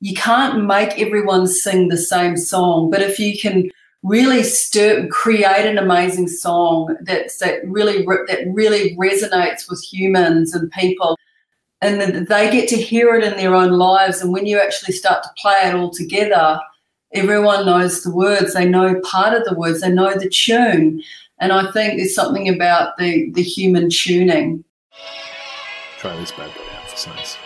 you can't make everyone sing the same song, but if you can really stir, create an amazing song that's that really that really resonates with humans and people, and they get to hear it in their own lives. And when you actually start to play it all together, everyone knows the words. They know part of the words. They know the tune. And I think there's something about the the human tuning. Try this bad boy out for size.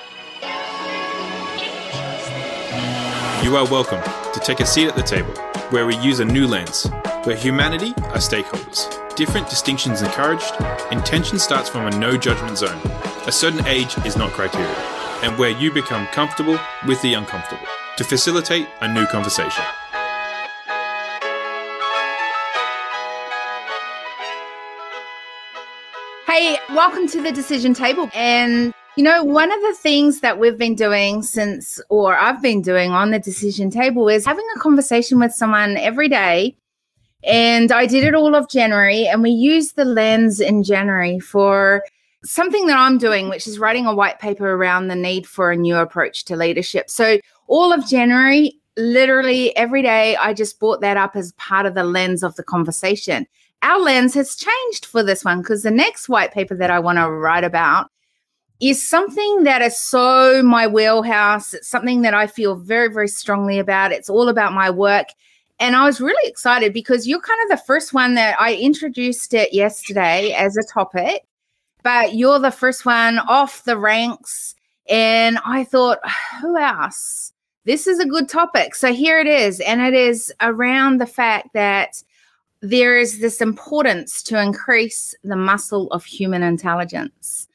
You are welcome to take a seat at the table where we use a new lens, where humanity are stakeholders. Different distinctions encouraged, intention starts from a no judgment zone. A certain age is not criteria, and where you become comfortable with the uncomfortable to facilitate a new conversation. Hey, welcome to the decision table. And you know, one of the things that we've been doing since, or I've been doing on the decision table is having a conversation with someone every day. And I did it all of January, and we used the lens in January for something that I'm doing, which is writing a white paper around the need for a new approach to leadership. So, all of January, literally every day, I just brought that up as part of the lens of the conversation. Our lens has changed for this one because the next white paper that I want to write about is something that is so my wheelhouse. It's something that I feel very, very strongly about. It's all about my work. And I was really excited because you're kind of the first one that I introduced it yesterday as a topic, but you're the first one off the ranks. And I thought, who else? This is a good topic. So here it is. And it is around the fact that there is this importance to increase the muscle of human intelligence.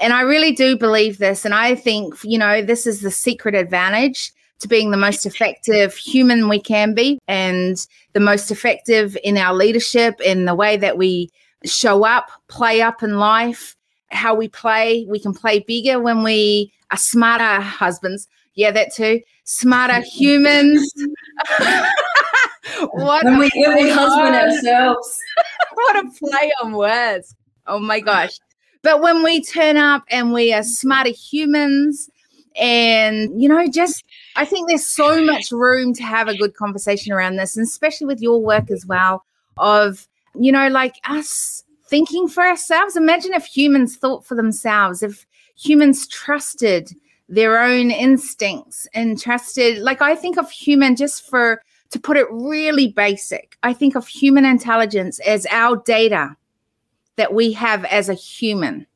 And I really do believe this. And I think, you know, this is the secret advantage to being the most effective human we can be and the most effective in our leadership, in the way that we show up, play up in life, how we play. We can play bigger when we are smarter husbands. Yeah, that too. Smarter humans. what when we, when we husband ourselves. what a play on words. Oh my gosh. But when we turn up and we are smarter humans, and you know, just I think there's so much room to have a good conversation around this, and especially with your work as well, of you know, like us thinking for ourselves. Imagine if humans thought for themselves, if humans trusted their own instincts and trusted, like I think of human just for to put it really basic, I think of human intelligence as our data that we have as a human.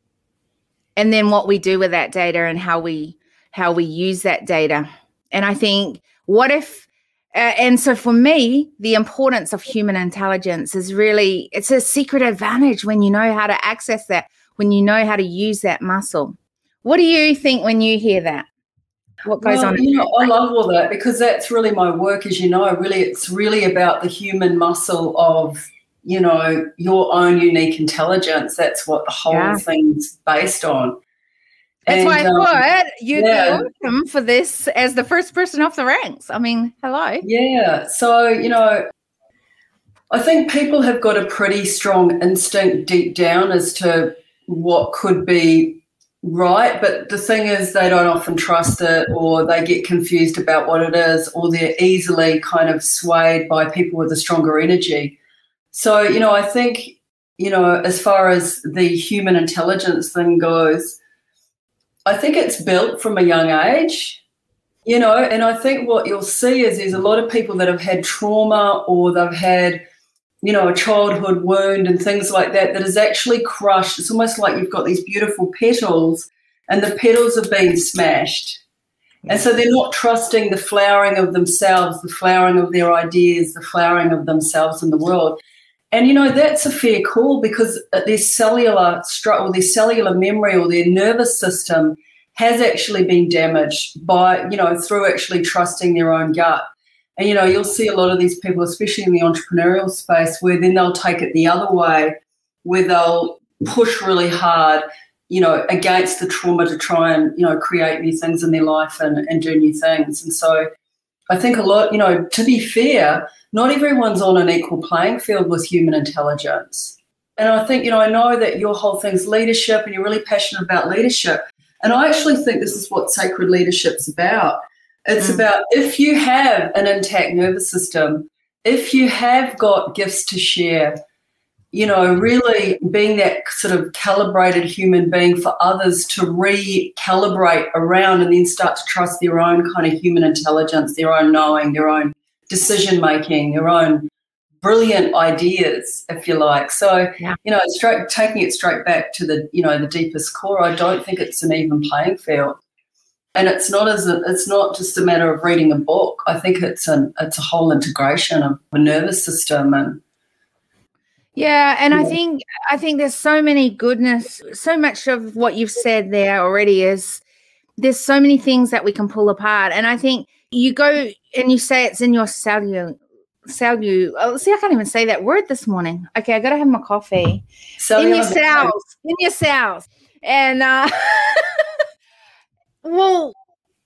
And then what we do with that data and how we how we use that data. And i think what if uh, and so for me the importance of human intelligence is really it's a secret advantage when you know how to access that when you know how to use that muscle. What do you think when you hear that? What goes well, on you know i love all that because that's really my work as you know. Really it's really about the human muscle of you know, your own unique intelligence. That's what the whole yeah. thing's based on. That's and, why I um, thought you'd yeah. be welcome for this as the first person off the ranks. I mean, hello. Yeah. So, you know, I think people have got a pretty strong instinct deep down as to what could be right. But the thing is, they don't often trust it or they get confused about what it is or they're easily kind of swayed by people with a stronger energy. So, you know, I think, you know, as far as the human intelligence thing goes, I think it's built from a young age, you know, and I think what you'll see is there's a lot of people that have had trauma or they've had, you know, a childhood wound and things like that that is actually crushed. It's almost like you've got these beautiful petals and the petals have been smashed. And so they're not trusting the flowering of themselves, the flowering of their ideas, the flowering of themselves in the world. And you know that's a fair call because their cellular or their cellular memory or their nervous system has actually been damaged by you know through actually trusting their own gut. And you know you'll see a lot of these people, especially in the entrepreneurial space, where then they'll take it the other way, where they'll push really hard, you know, against the trauma to try and you know create new things in their life and, and do new things. And so I think a lot, you know, to be fair not everyone's on an equal playing field with human intelligence. And I think, you know, I know that your whole thing's leadership and you're really passionate about leadership. And I actually think this is what sacred leadership's about. It's mm. about if you have an intact nervous system, if you have got gifts to share, you know, really being that sort of calibrated human being for others to recalibrate around and then start to trust their own kind of human intelligence, their own knowing, their own decision making, their own brilliant ideas, if you like. So, yeah. you know, straight taking it straight back to the, you know, the deepest core, I don't think it's an even playing field. And it's not as a, it's not just a matter of reading a book. I think it's an it's a whole integration of the nervous system and yeah, and. I think I think there's so many goodness, so much of what you've said there already is there's so many things that we can pull apart. And I think you go and you say it's in your cellular cellular. Oh, see, I can't even say that word this morning. Okay, I gotta have my coffee. Cellular. In your cells. In your cells. And uh well,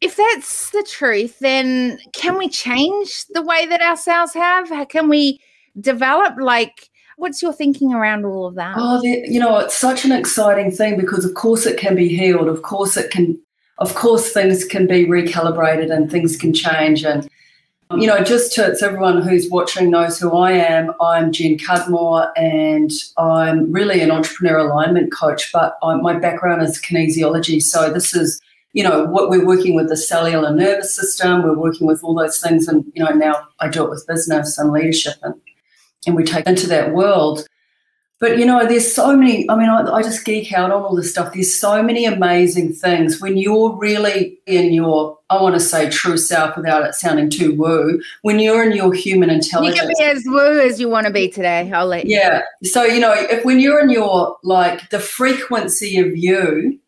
if that's the truth, then can we change the way that our cells have? Can we develop like what's your thinking around all of that? Oh, you know, it's such an exciting thing because, of course, it can be healed. Of course, it can. Of course, things can be recalibrated and things can change. And you know, just to so everyone who's watching knows who I am. I'm Jen Cudmore, and I'm really an entrepreneur alignment coach. But I, my background is kinesiology, so this is you know what we're working with the cellular nervous system. We're working with all those things, and you know now I do it with business and leadership and and we take into that world. But you know, there's so many. I mean, I, I, just geek out on all this stuff. There's so many amazing things when you're really in your, I want to say, true self without it sounding too woo. When you're in your human intelligence, you can be as woo as you want to be today. I'll let you. Yeah. So you know, if when you're in your like the frequency of you,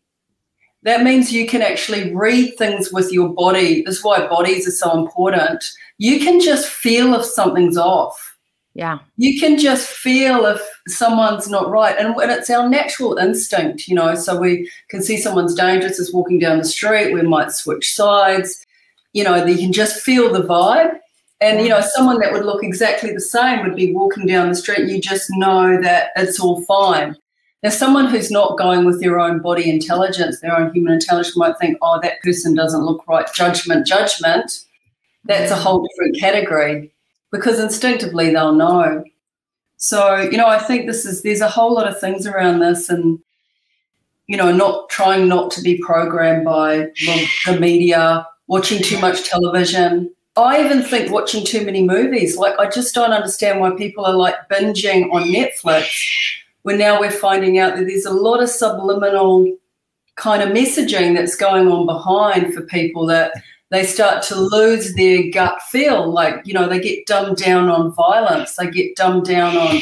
that means you can actually read things with your body. This is why bodies are so important. You can just feel if something's off yeah. You can just feel if someone's not right. And, and it's our natural instinct, you know. So we can see someone's dangerous as walking down the street. We might switch sides. You know, you can just feel the vibe. And, you know, someone that would look exactly the same would be walking down the street. You just know that it's all fine. Now, someone who's not going with their own body intelligence, their own human intelligence, might think, oh, that person doesn't look right. Judgment, judgment. That's a whole different category because instinctively they'll know. So, you know, I think this is, there's a whole lot of things around this and, you know, not trying not to be programmed by the, the media, watching too much television. I even think watching too many movies. Like, I just don't understand why people are like binging on Netflix when now we're finding out that there's a lot of subliminal kind of messaging that's going on behind for people that they start to lose their gut feel. Like, you know, they get dumbed down on violence, they get dumbed down on,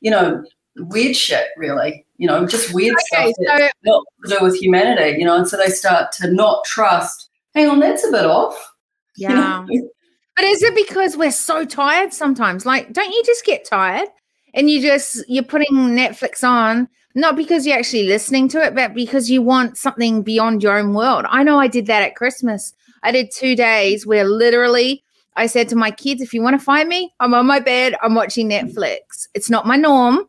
you know, weird shit, really. You know, just weird okay, stuff so- not to do with humanity, you know, and so they start to not trust, hang on, that's a bit off. Yeah. You know? But is it because we're so tired sometimes? Like, don't you just get tired and you just you're putting Netflix on not because you're actually listening to it, but because you want something beyond your own world. I know I did that at Christmas. I did two days where literally I said to my kids, if you want to find me, I'm on my bed, I'm watching Netflix. It's not my norm,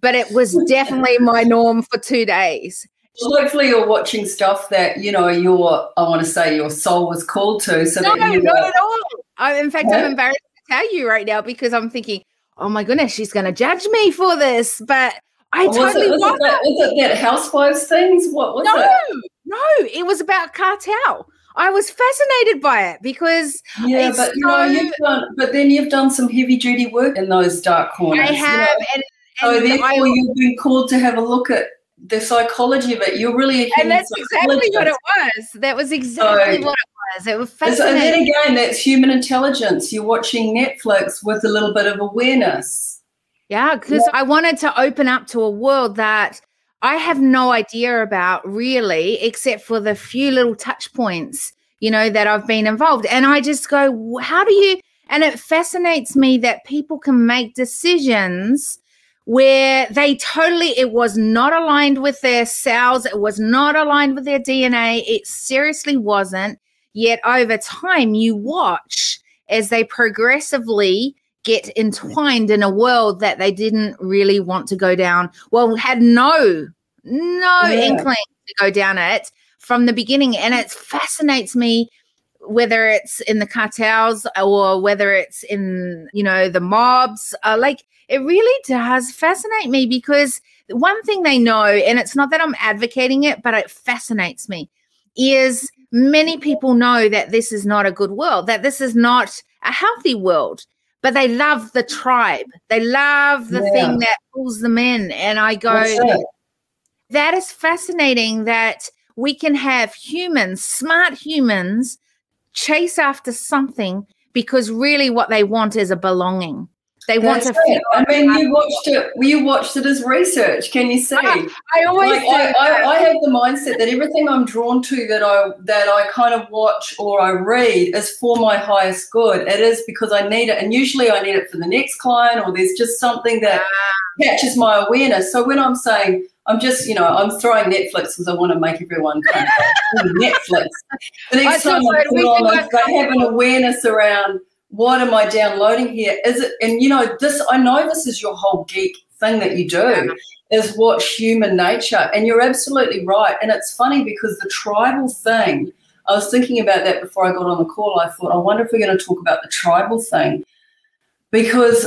but it was definitely my norm for two days. Hopefully, you're watching stuff that you know your I want to say your soul was called to. So no, that you not at all. I, in fact, yeah. I'm embarrassed to tell you right now because I'm thinking, oh my goodness, she's going to judge me for this. But I oh, totally was it, was, it that, was it that housewives things? What was no, it? No, it was about cartel. I was fascinated by it because yeah, but you know, you've done, but then you've done some heavy duty work in those dark corners. I have, you know? and, and, so therefore I, you've been called to have a look at the psychology of it. You're really a and that's exactly what it was. That was exactly so, what it was. It was fascinating. And then again, that's human intelligence. You're watching Netflix with a little bit of awareness. Yeah, because yeah. I wanted to open up to a world that I have no idea about really, except for the few little touch points, you know, that I've been involved. And I just go, how do you? And it fascinates me that people can make decisions where they totally, it was not aligned with their cells, it was not aligned with their DNA. It seriously wasn't. Yet over time, you watch as they progressively get entwined in a world that they didn't really want to go down. Well, had no, no yeah. inkling to go down it from the beginning. And it fascinates me whether it's in the cartels or whether it's in, you know, the mobs. Uh, like it really does fascinate me because one thing they know, and it's not that I'm advocating it, but it fascinates me, is many people know that this is not a good world, that this is not a healthy world, but they love the tribe. They love the yeah. thing that pulls them in. And I go, that is fascinating that we can have humans, smart humans, chase after something because really what they want is a belonging. They That's want to. It. I mean, you watched it. You watched it as research. Can you see? I, I always. Like, I, I, I, have the mindset that everything I'm drawn to that I that I kind of watch or I read is for my highest good. It is because I need it, and usually I need it for the next client, or there's just something that ah. catches my awareness. So when I'm saying I'm just, you know, I'm throwing Netflix because I want to make everyone kind of Netflix. The next time I put on, I have an awareness around what am I downloading here? Is it, and you know, this, I know this is your whole geek thing that you do, is watch human nature. And you're absolutely right. And it's funny because the tribal thing, I was thinking about that before I got on the call. I thought, I wonder if we're going to talk about the tribal thing because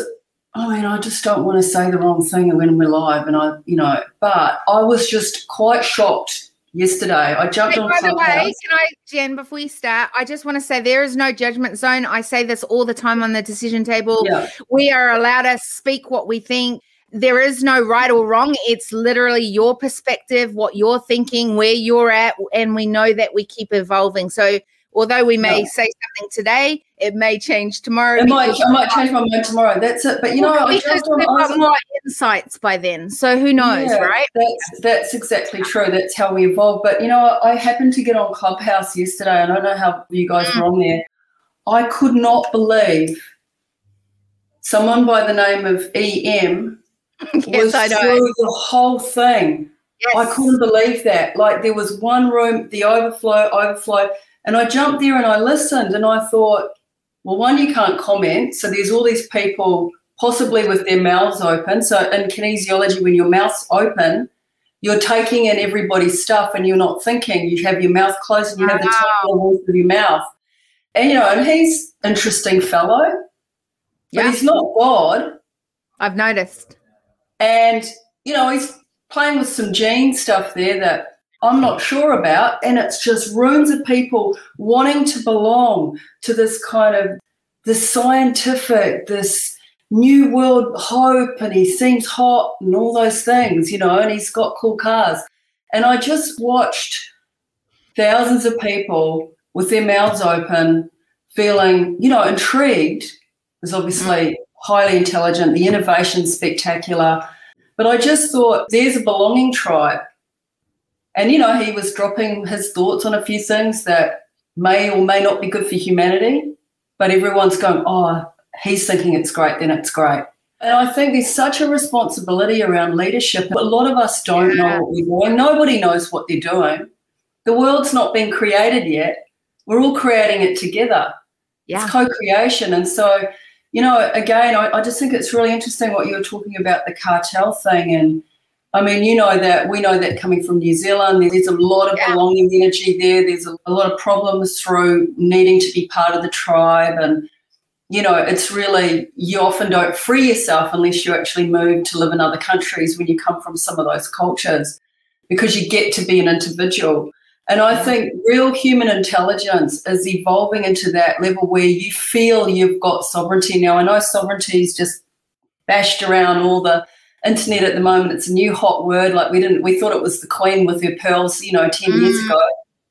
oh, I mean, I just don't want to say the wrong thing when we're live, and I, you know, but I was just quite shocked yesterday. I jumped hey, on. By the way, can I, Jen, before we start, I just want to say there is no judgment zone. I say this all the time on the decision table. Yeah. We are allowed to speak what we think. There is no right or wrong. It's literally your perspective, what you're thinking, where you're at, and we know that we keep evolving. So although we may say something today, it may change tomorrow. It might, I might change my mind tomorrow. That's it. But you know, because we've got more insights by then. So who knows, yeah, right? That's that's exactly true. That's how we evolve. But you know, I happened to get on Clubhouse yesterday, and I don't know how you guys mm. were on there. I could not believe someone by the name of EM yes, was through the whole thing. Yes. I couldn't believe that. Like there was one room, the overflow, overflow and I jumped there and I listened and I thought, well, one, you can't comment. So there's all these people possibly with their mouths open. So in kinesiology, when your mouth's open, you're taking in everybody's stuff and you're not thinking. You have your mouth closed and you wow. have the top walls of your mouth. And you know, and he's interesting fellow, but yeah. he's not God. I've noticed. And you know, he's playing with some gene stuff there that I'm not sure about. And it's just rooms of people wanting to belong to this kind of this scientific, this new world hope, and he seems hot and all those things, you know, and he's got cool cars. And I just watched thousands of people with their mouths open, feeling, you know, intrigued. Is obviously mm. highly intelligent, the innovation spectacular. But I just thought there's a belonging tribe and, you know, he was dropping his thoughts on a few things that may or may not be good for humanity, but everyone's going, oh, he's thinking it's great, then it's great. And I think there's such a responsibility around leadership. A lot of us don't yeah. know what we're doing. Nobody knows what they're doing. The world's not been created yet. We're all creating it together. Yeah. It's co-creation. And so, you know, again, I, I just think it's really interesting what you were talking about the cartel thing and I mean, you know that we know that coming from New Zealand, there's a lot of yeah. belonging energy there. There's a, a, lot of problems through needing to be part of the tribe. And, you know, it's really, you often don't free yourself unless you actually move to live in other countries when you come from some of those cultures because you get to be an individual. And I think real human intelligence is evolving into that level where you feel you've got sovereignty. Now, I know sovereignty is just bashed around all the internet at the moment it's a new hot word like we didn't we thought it was the queen with her pearls you know 10 mm. years ago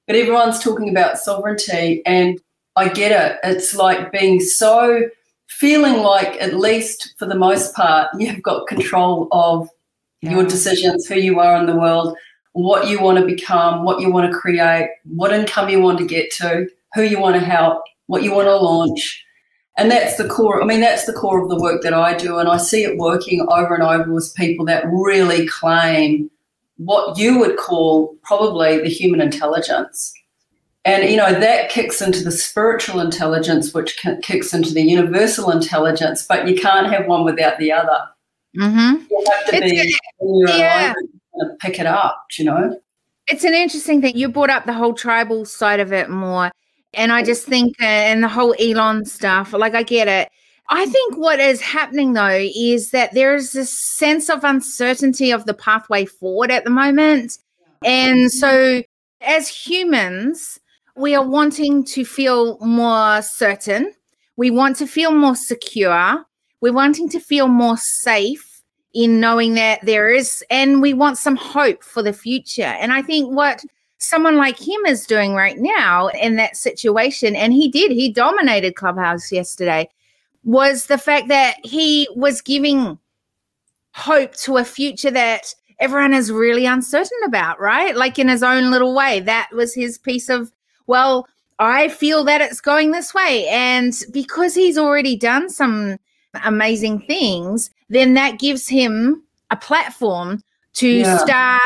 but everyone's talking about sovereignty and i get it it's like being so feeling like at least for the most part you've got control of yeah. your decisions who you are in the world what you want to become what you want to create what income you want to get to who you want to help what you want to launch and that's the core i mean that's the core of the work that i do. And i see it working over and over with people that really claim what you would call probably the human intelligence. And you know that kicks into the spiritual intelligence which kicks into the universal intelligence but you can't have one without the other. Mm-hmm. you have to it's be a, yeah. pick it up you know? It's an interesting thing. You brought up the whole tribal side of it more And I just think, uh, and the whole Elon stuff, like I get it. I think what is happening though is that there is this sense of uncertainty of the pathway forward at the moment. And so, as humans, we are wanting to feel more certain. We want to feel more secure. We're wanting to feel more safe in knowing that there is, and we want some hope for the future. And I think what someone like him is doing right now in that situation, and he did, he dominated Clubhouse yesterday was the fact that he was giving hope to a future that everyone is really uncertain about, right? Like in his own little way. That was his piece of, well, I feel that it's going this way. And because he's already done some amazing things, then that gives him a platform to yeah. start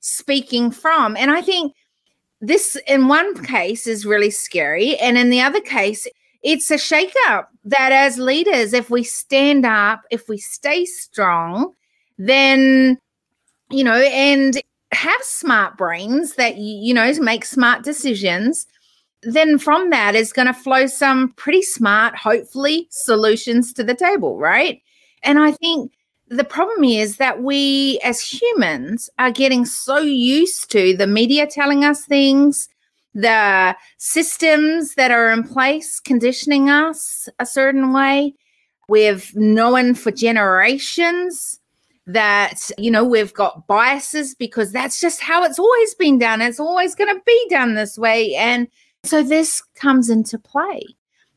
speaking from. And I think this, in one case, is really scary. And in the other case, it's a shakeup that as leaders, if we stand up, if we stay strong, then, you know, and have smart brains that, you know, make smart decisions, then from that is going to flow some pretty smart, hopefully, solutions to the table, right? And I think the problem is that we as humans are getting so used to the media telling us things, the systems that are in place conditioning us a certain way. We've known for generations that, you know, we've got biases because that's just how it's always been done. It's always going to be done this way. And so this comes into play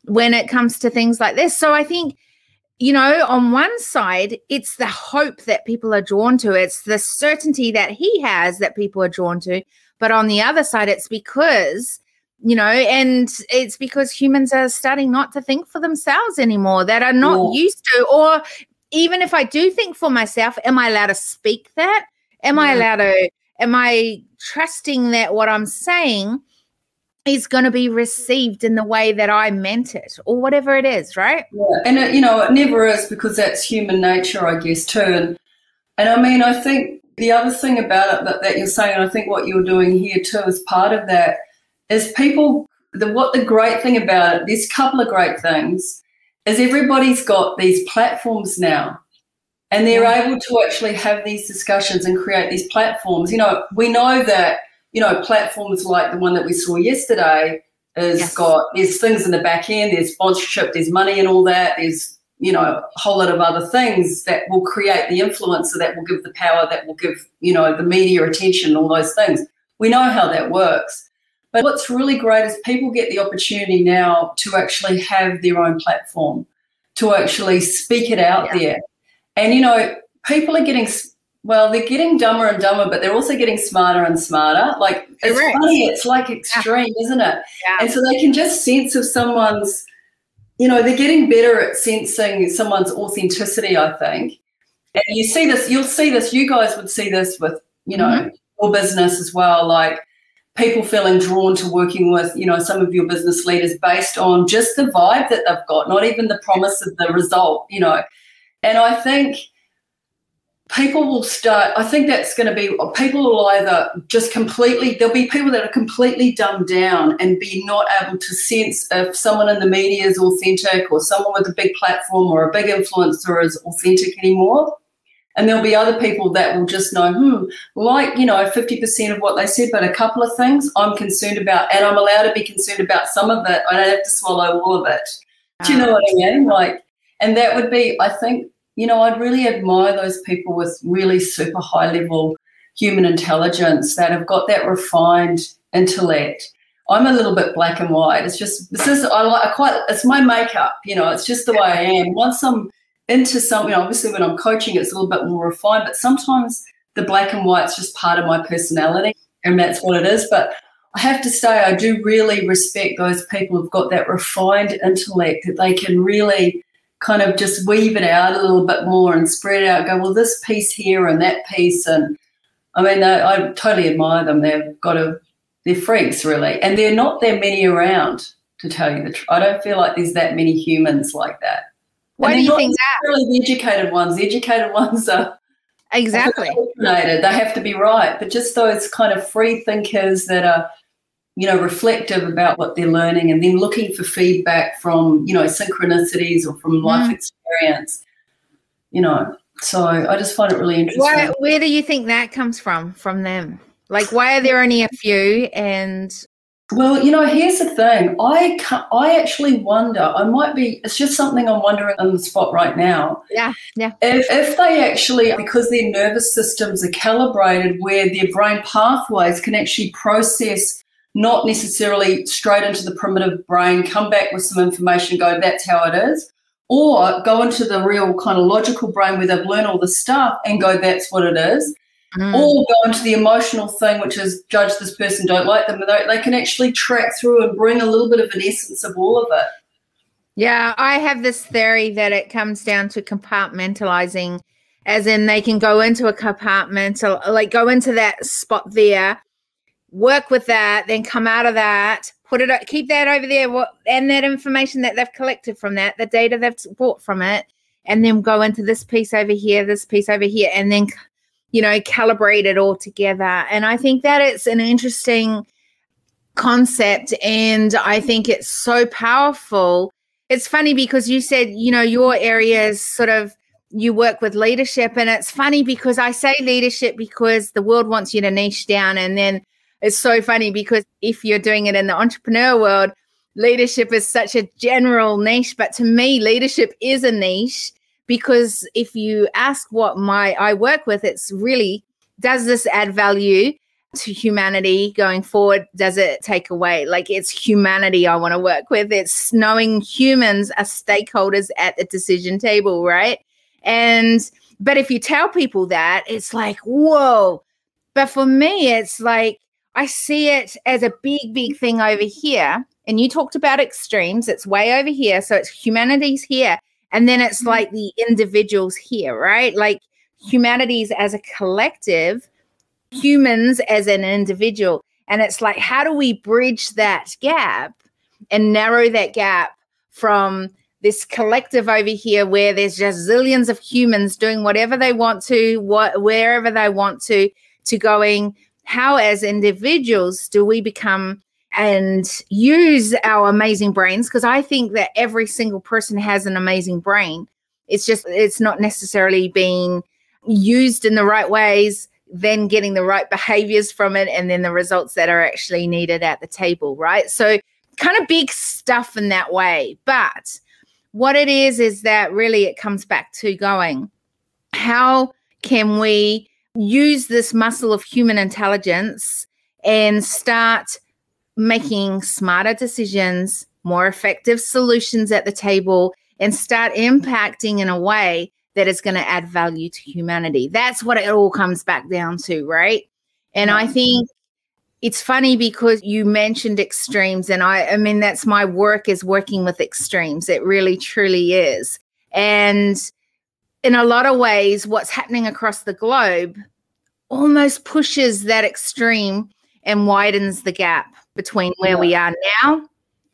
when it comes to things like this. So I think, you know, on one side, it's the hope that people are drawn to, it's the certainty that he has that people are drawn to. But on the other side, it's because, you know, and it's because humans are starting not to think for themselves anymore, that are not used to, or even if I do think for myself, am I allowed to speak that? Am yeah. I allowed to, am I trusting that what I'm saying is going to be received in the way that I meant it or whatever it is, right? Yeah. And, it, you know, it never is because that's human nature, I guess, too. And, and I mean, I think the other thing about it that, that you're saying, and I think what you're doing here too is part of that, is people, the, what the great thing about it, there's a couple of great things, is everybody's got these platforms now. And they're yeah. able to actually have these discussions and create these platforms. You know, we know that, you know, platforms like the one that we saw yesterday has yes. got, there's things in the back end, there's sponsorship, there's money and all that, there's you know, a whole lot of other things that will create the influence, that will give the power, that will give, you know, the media attention, all those things. We know how that works. But what's really great is people get the opportunity now to actually have their own platform, to actually speak it out yeah. there. And, you know, people are getting, well, they're getting dumber and dumber, but they're also getting smarter and smarter. Like, it's funny, it's like extreme, yeah. isn't it? Yeah. And so they can just sense if someone's, you know, they're getting better at sensing someone's authenticity, I think. And you see this, you'll see this, you guys would see this with, you know, mm-hmm. your business as well. Like people feeling drawn to working with, you know, some of your business leaders based on just the vibe that they've got, not even the promise of the result, you know. And I think people will start i think that's going to be people will either just completely there'll be people that are completely dumbed down and be not able to sense if someone in the media is authentic or someone with a big platform or a big influencer is authentic anymore. And there'll be other people that will just know hmm like you know 50% of what they said but a couple of things i'm concerned about and i'm allowed to be concerned about some of it. I don't have to swallow all of it. Do you know what i mean? Like and that would be i think you know, I'd really admire those people with really super high level human intelligence that have got that refined intellect. I'm a little bit black and white. It's just this is I like I quite it's my makeup, you know, it's just the way I am. Once I'm into something, obviously when I'm coaching it's a little bit more refined, but sometimes the black and white's just part of my personality and that's what it is. But I have to say I do really respect those people who've got that refined intellect that they can really kind of just weave it out a little bit more and spread it out. Go well, this piece here and that piece, and I mean, I, I totally admire them. They've got a they're freaks really, and they're not that many around. To tell you the truth, I don't feel like there's that many humans like that. Why do you think that? Really, the educated ones. The educated ones are exactly They have to be right, but just those kind of free thinkers that are you know, reflective about what they're learning and then looking for feedback from, you know, synchronicities or from life mm. experience, you know. So I just find it really interesting. Why, where do you think that comes from, from them? Like, why are there only a few and well, you know, here's the thing. I I actually wonder. I might be. It's just something I'm wondering on the spot right now. Yeah, yeah. If if they actually, because their nervous systems are calibrated, where their brain pathways can actually process not necessarily straight into the primitive brain, come back with some information, go, that's how it is, or go into the real kind of logical brain where they've learned all the stuff and go, that's what it is. Mm. Or go into the emotional thing, which is judge this person, don't like them. They, they can actually track through and bring a little bit of an essence of all of it. Yeah, I have this theory that it comes down to compartmentalizing, as in they can go into a compartment, like go into that spot there, work with that, then come out of that, put it, keep that over there, and that information that they've collected from that, the data they've bought from it, and then go into this piece over here, this piece over here, and then you know, calibrate it all together. And I think that it's an interesting concept and I think it's so powerful. It's funny because you said, you know, your area is sort of you work with leadership and it's funny because I say leadership because the world wants you to niche down and then it's so funny because if you're doing it in the entrepreneur world, leadership is such a general niche, but to me leadership is a niche because if you ask what my I work with, it's really does this add value to humanity going forward? Does it take away? Like it's humanity I want to work with. It's knowing humans are stakeholders at the decision table, right? And but if you tell people that, it's like, whoa. But for me, it's like I see it as a big, big thing over here. And you talked about extremes, it's way over here. So it's humanity's here. And then it's mm-hmm. like the individuals here, right? Like humanities as a collective, humans as an individual. And it's like, how do we bridge that gap and narrow that gap from this collective over here where there's just zillions of humans doing whatever they want to, what wherever they want to, to going, how as individuals do we become and use our amazing brains because I think that every single person has an amazing brain. It's just, it's not necessarily being used in the right ways, then getting the right behaviors from it, and then the results that are actually needed at the table, right? So, kind of big stuff in that way. But what it is, is that really it comes back to going, how can we use this muscle of human intelligence and start making smarter decisions, more effective solutions at the table, and start impacting in a way that is going to add value to humanity. That's what it all comes back down to, right? And I think it's funny because you mentioned extremes and I I mean that's my work is working with extremes. It really truly is. And in a lot of ways what's happening across the globe almost pushes that extreme and widens the gap between where yeah. we are now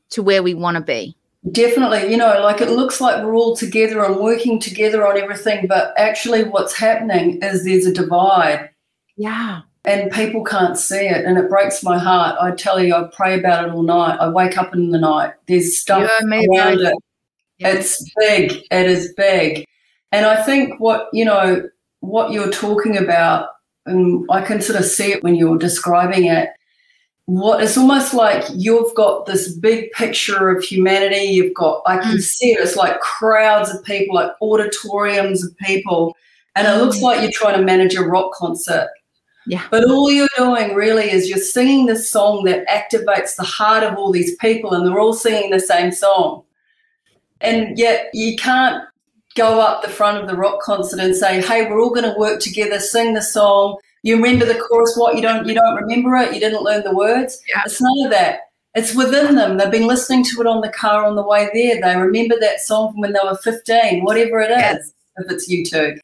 to where we want to be. Definitely, you know, like it looks like we're all together and working together on everything, but actually, what's happening is there's a divide. Yeah. And people can't see it, and it breaks my heart. I tell you, I pray about it all night. I wake up in the night. There's stuff yeah, around it. Yeah. It's big. It is big, and I think what you know, what you're talking about, and I can sort of see it when you're describing it what it's almost like you've got this big picture of humanity. You've got, I can mm. see it, it's like crowds of people, like auditoriums of people. And it looks mm. like you're trying to manage a rock concert. Yeah. But all you're doing really is you're singing this song that activates the heart of all these people, and they're all singing the same song. And yet you can't go up the front of the rock concert and say, hey, we're all going to work together, sing the song, you remember the chorus what? You don't you don't remember it? You didn't learn the words? Yeah. it's none of that. It's within them. They've been listening to it on the car on the way there. They remember that song from when they were 15 whatever it is yes. if it's U2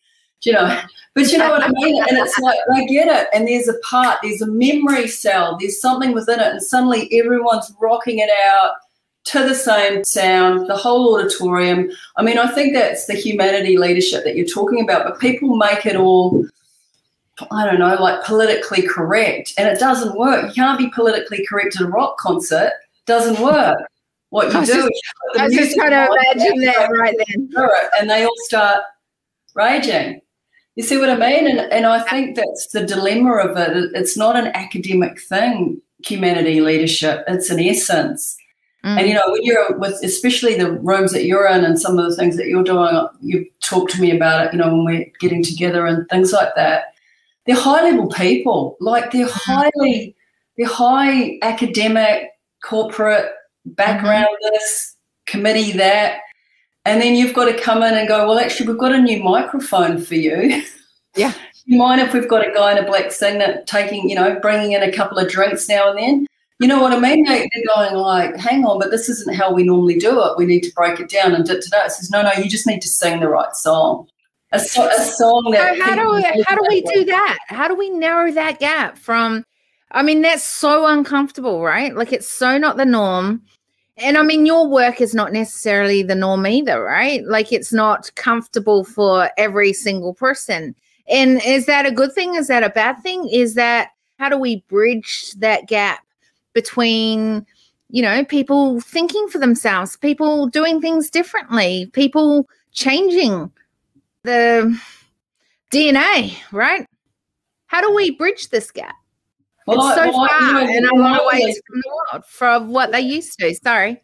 you know? But you know what i mean? And it's like they get it. And there's a part there's a memory cell. There's something within it. And suddenly everyone's rocking it out to the same sound, the whole auditorium. I mean, I think that's the humanity leadership that you're talking about, but people make it all I don't know, like politically correct. And it doesn't work. You can't be politically correct at a rock concert. Doesn't work. What you I do just- is you I was just trying to imagine that right then. and they all start raging. You see what I mean? And and I think that's the dilemma of. It- It's not an academic thing, humanity leadership. It's an essence. Mm. And you know, when you're with especially the rooms that you're in and some of the things that you're doing, you've talked to me about it, you know, when we're getting together and things like that. They're high level people. Like they're highly they're high academic, corporate background, this, committee, that. And then you've got to come in and go, well, actually, we've got a new microphone for you. Yeah. you mind if we've got a guy in a black singlet taking, you know, bringing in a couple of drinks now and then? You know what I mean? They, they're going like, hang on, but this isn't how we normally do it. We need to break it down and da da da. It says, no, no, you just need to sing the right song. A, so, a song that. So how do we how do we do that? How do we narrow that gap from I mean that's so uncomfortable, right? Like it's so not the norm. And I mean your work is not necessarily the norm either, right? Like it's not comfortable for every single person. And is that a good thing? Is that a bad thing? Is that how do we bridge that gap between you know people thinking for themselves, people doing things differently, people changing the DNA, right? How do we bridge this gap? Well, it's so well, I- far you know, and a long I ways from the world from what they used to. Sorry.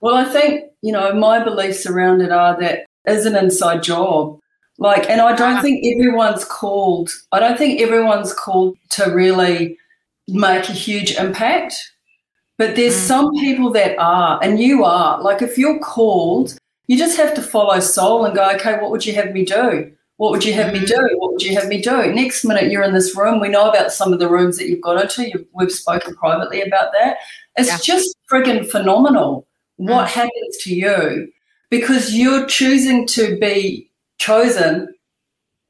Well, I think, you know, my beliefs around it are that is an inside job. Like, and I don't Ah. think everyone's called, I don't think everyone's called to really make a huge impact. But there's Mm. some people that are, and you are. Like, if you're called, you just have to follow soul and go, okay, what would you have me do? What would you have me Mm. do? What would you have me do? Next minute, you're in this room. We know about some of the rooms that you've got into. You've, we've spoken privately about that. It's Yeah. just friggin' phenomenal what happens to you because you're choosing to be chosen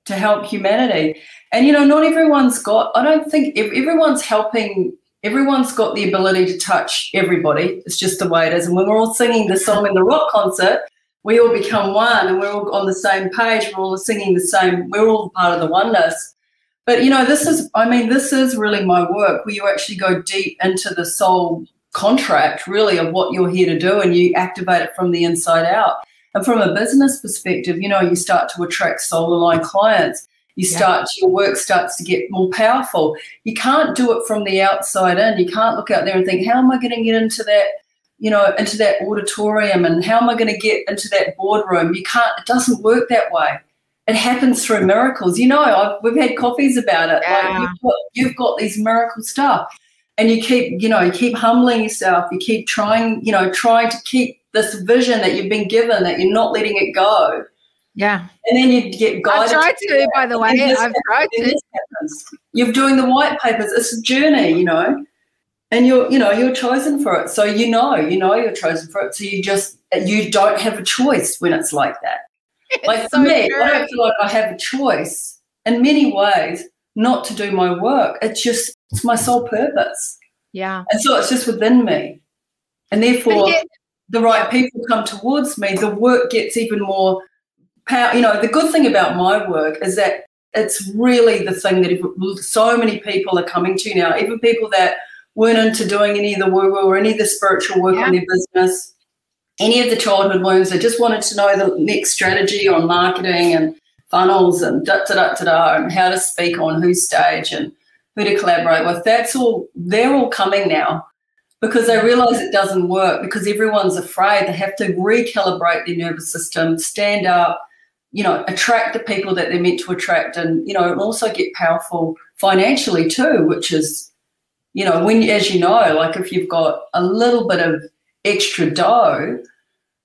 to help humanity. And you know, not everyone's got, I don't think ev- everyone's helping, everyone's got the ability to touch everybody. It's just the way it is. And when we're all singing the song in the rock concert, we all become one and we're all on the same page, we're all singing the same, we're all part of the oneness. But you know, this is, I mean, this is really my work where you actually go deep into the soul contract, really, of what you're here to do and you activate it from the inside out. And from a business perspective, you know, you start to attract soul aligned clients. You Yeah. start, your work starts to get more powerful. You can't do it from the outside in. You can't look out there and think, how am I going to get into that, you know, into that auditorium and how am I going to get into that boardroom? You can't, it doesn't work that way. It happens through miracles. You know, I've, we've had coffees about it. Yeah. Like you've got, you've got these miracle stuff and you keep, you know, you keep humbling yourself. You keep trying, you know, trying to keep this vision that you've been given that you're not letting it go. Yeah. And then you get guided. I've tried do to, by the way. I've tried to. You're doing the white papers. It's a journey, you know, and you're, you know, you're chosen for it. So you know, you know, you're chosen for it. So you just, you don't have a choice when it's like that. Like It's for so me, true. I don't feel like I have a choice in many ways not to do my work. It's just, it's my sole purpose, Yeah. and so it's just within me, and therefore the right people come towards me, the work gets even more power. You know, the good thing about my work is that it's really the thing that if- so many people are coming to now, even people that weren't into doing any of the woo woo or any of the spiritual work Yeah. on their business, any of the childhood wounds, they just wanted to know the next strategy on marketing and funnels and da da da da da and how to speak on whose stage and who to collaborate with. That's all, they're all coming now because they realize it doesn't work because everyone's afraid they have to recalibrate their nervous system stand up you know attract the people that they're meant to attract and you know and also get powerful financially too which is you know when as you know like if you've got a little bit of extra dough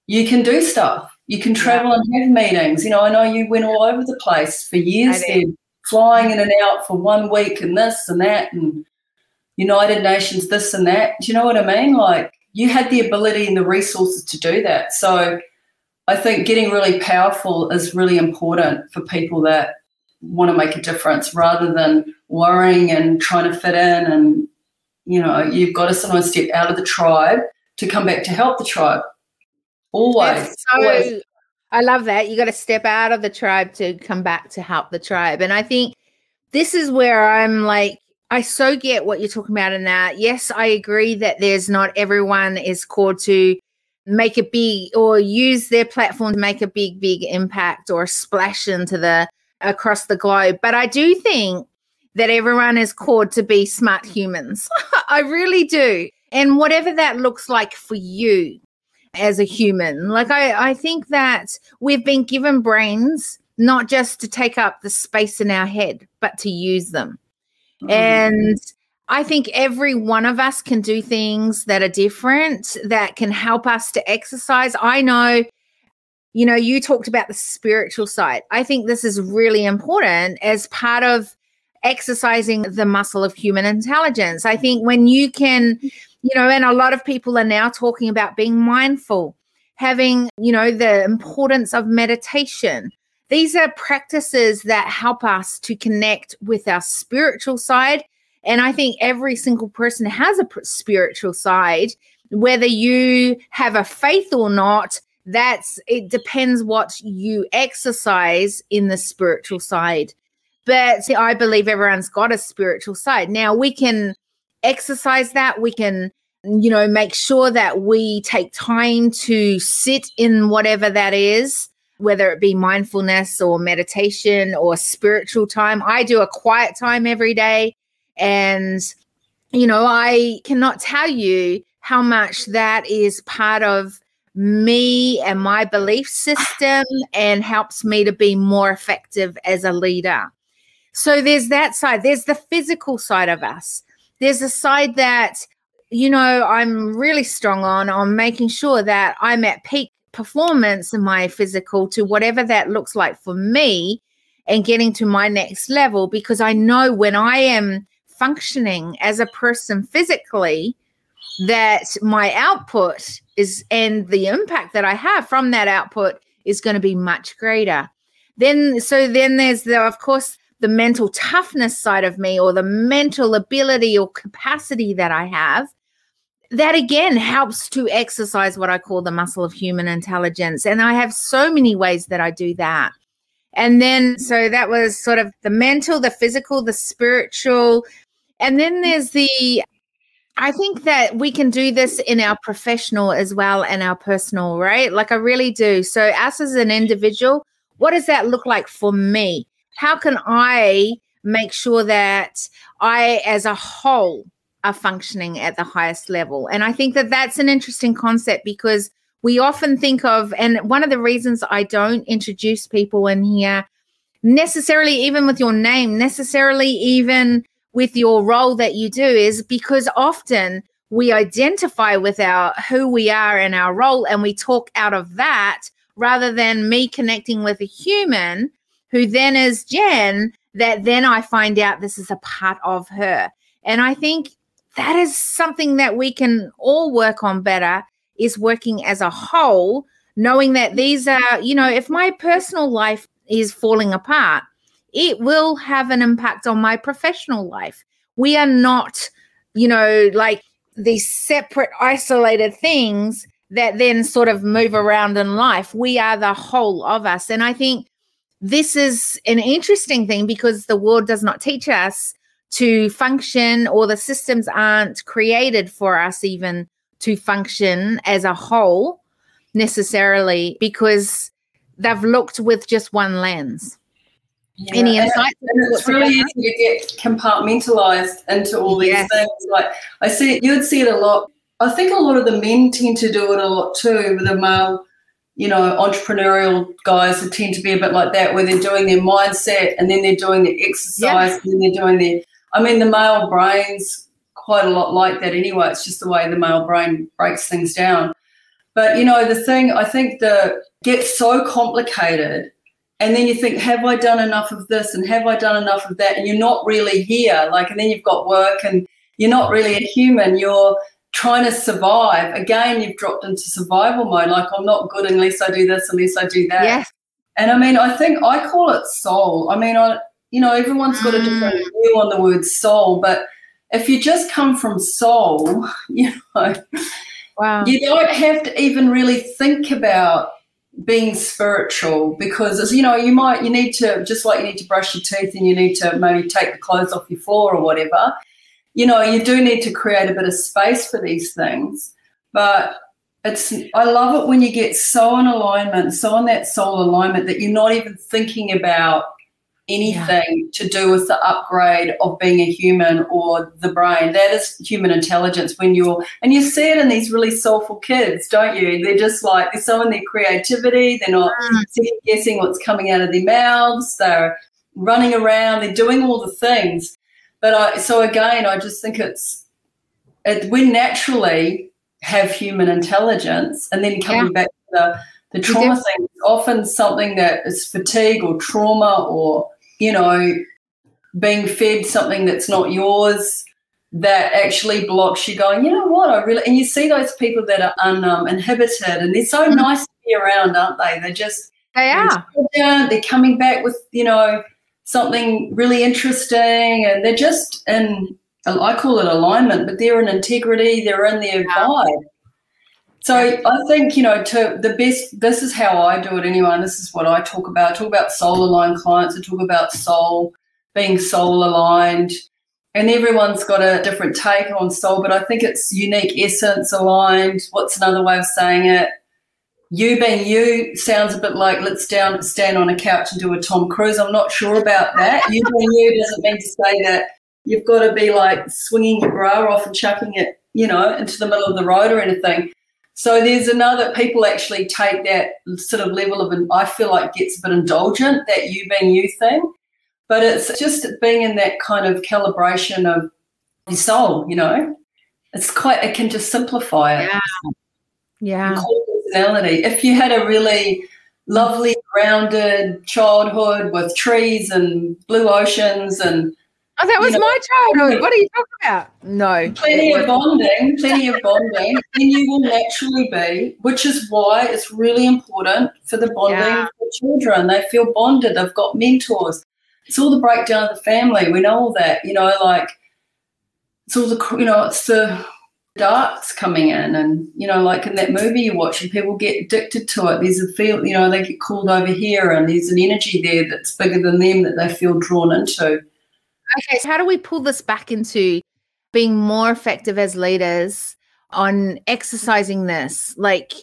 you can do stuff you can travel and have meetings you know i know you went all over the place for years there flying in and out for one week and this and that and United Nations, this and that. Do you know what I mean? Like you had the ability and the resources to do that. So I think getting really powerful is really important for people that want to make a difference rather than worrying and trying to fit in. And, you know, you've got to sometimes step out of the tribe to come back to help the tribe. Always. So always. I love that. you've got to step out of the tribe to come back to help the tribe. And I think this is where I'm like, I so get what you're talking about in that. Yes, I agree that there's not everyone is called to make a big or use their platform to make a big, big impact or splash into the across the globe. But I do think that everyone is called to be smart humans. I really do. And whatever that looks like for you as a human, like I, I think that we've been given brains not just to take up the space in our head, but to use them. Mm-hmm. And I think every one of us can do things that are different that can help us to exercise. I know, you know, you talked about the spiritual side. I think this is really important as part of exercising the muscle of human intelligence. I think when you can, you know, and a lot of people are now talking about being mindful, having, you know, the importance of meditation, these are practices that help us to connect with our spiritual side. And I think every single person has a spiritual side, whether you have a faith or not. That's it depends what you exercise in the spiritual side. But see, I believe everyone's got a spiritual side. Now we can exercise that. We can, you know, make sure that we take time to sit in whatever that is whether it be mindfulness or meditation or spiritual time. I do a quiet time every day. And, you know, I cannot tell you how much that is part of me and my belief system and helps me to be more effective as a leader. So there's that side, there's the physical side of us. There's a side that, you know, I'm really strong on, on making sure that I'm at peak performance in my physical to whatever that looks like for me and getting to my next level because I know when I am functioning as a person physically that my output is and the impact that I have from that output is going to be much greater. Then so then there's the of course the mental toughness side of me or the mental ability or capacity that I have that again helps to exercise what I call the muscle of human intelligence. And I have so many ways that I do that. And then, so that was sort of the mental, the physical, the spiritual. And then there's the, I think that we can do this in our professional as well and our personal, right? Like I really do. So, us as an individual, what does that look like for me? How can I make sure that I, as a whole, are functioning at the highest level. And I think that that's an interesting concept because we often think of, and one of the reasons I don't introduce people in here necessarily, even with your name, necessarily, even with your role that you do, is because often we identify with our who we are and our role and we talk out of that rather than me connecting with a human who then is Jen that then I find out this is a part of her. And I think that is something that we can all work on better is working as a whole knowing that these are you know if my personal life is falling apart it will have an impact on my professional life. We are not you know like these separate isolated things that then sort of move around in life. We are the whole of us. And i think this is an interesting thing because the world does not teach us to function or the systems aren't created for us even to function as a whole necessarily because they've looked with just one lens. Yeah, Any insights? it's really easy to get compartmentalized into all these yes. things. Like I see, you would see it a lot. I think a lot of the men tend to do it a lot too. With the male, you know, entrepreneurial guys that tend to be a bit like that, where they're doing their mindset and then they're doing their exercise and then they're doing their I mean, the male brain's quite a lot like that anyway. It's just the way the male brain breaks things down. But you know, the thing I think the gets so complicated, and then you think, have I done enough of this and have I done enough of that? And you're not really here. Like, and then you've got work, and you're not really a human. You're trying to survive. Again, you've dropped into survival mode. Like, I'm not good unless I do this, unless I do that. Yes. And I mean, I think I call it soul. I mean, I, you know, everyone's got a different mm. view on the word soul, but if you just come from soul, you know, wow. you don't have to even really think about being spiritual because as you know you might you need to just like you need to brush your teeth and you need to maybe take the clothes off your floor or whatever you know you do need to create a bit of space for these things. But it's i love it when you get so in alignment so in that soul alignment that you're not even thinking about anything yeah. to do with the upgrade of being a human or the brain. That is human intelligence when you're, and you see it in these really soulful kids, don't you? They're just like, they're so in their creativity, they're not mm. guessing what's coming out of their mouths, they're running around, they're doing all the things. But I, so again, I just think it's, it, we naturally have human intelligence and then coming yeah. back to the, the trauma thing is often something that is fatigue or trauma or you know, being fed something that's not yours that actually blocks you going, you know what, I really, and you see those people that are uninhibited um, and they're so mm-hmm. nice to be around, aren't they? They're just, they are. They're, they're coming back with, you know, something really interesting and they're just in, I call it alignment, but they're in integrity, they're in their yeah. vibe. So I think, you know, to the best, this is how I do it anyway, and this is what I talk about. I talk about soul aligned clients, I talk about soul, being soul aligned, and everyone's got a different take on soul, but I think it's unique essence aligned. What's another way of saying it? You being you sounds a bit like let's down stand on a couch and do a Tom Cruise. I'm not sure about that. You being you doesn't mean to say that you've got to be like swinging your bra off and chucking it, you know, into the middle of the road or anything. So there's another people actually take that sort of level of I feel like gets a bit indulgent that you being you thing, but it's just being in that kind of calibration of your soul. You know, it's quite it can just simplify it. Yeah. Yeah. Personality. If you had a really lovely grounded childhood with trees and blue oceans and Oh, that was you know, my childhood. What are you talking about? No. Plenty of bonding, plenty of bonding. and you will naturally be, which is why it's really important for the bonding yeah. for children. They feel bonded, they've got mentors. It's all the breakdown of the family. We know all that, you know, like it's all the, you know, it's the darks coming in and, you know, like in that movie you watch and people get addicted to it. There's a feel, you know, they get called over here and there's an energy there that's bigger than them that they feel drawn into Okay, so how do we pull this back into being more effective as leaders on exercising this, like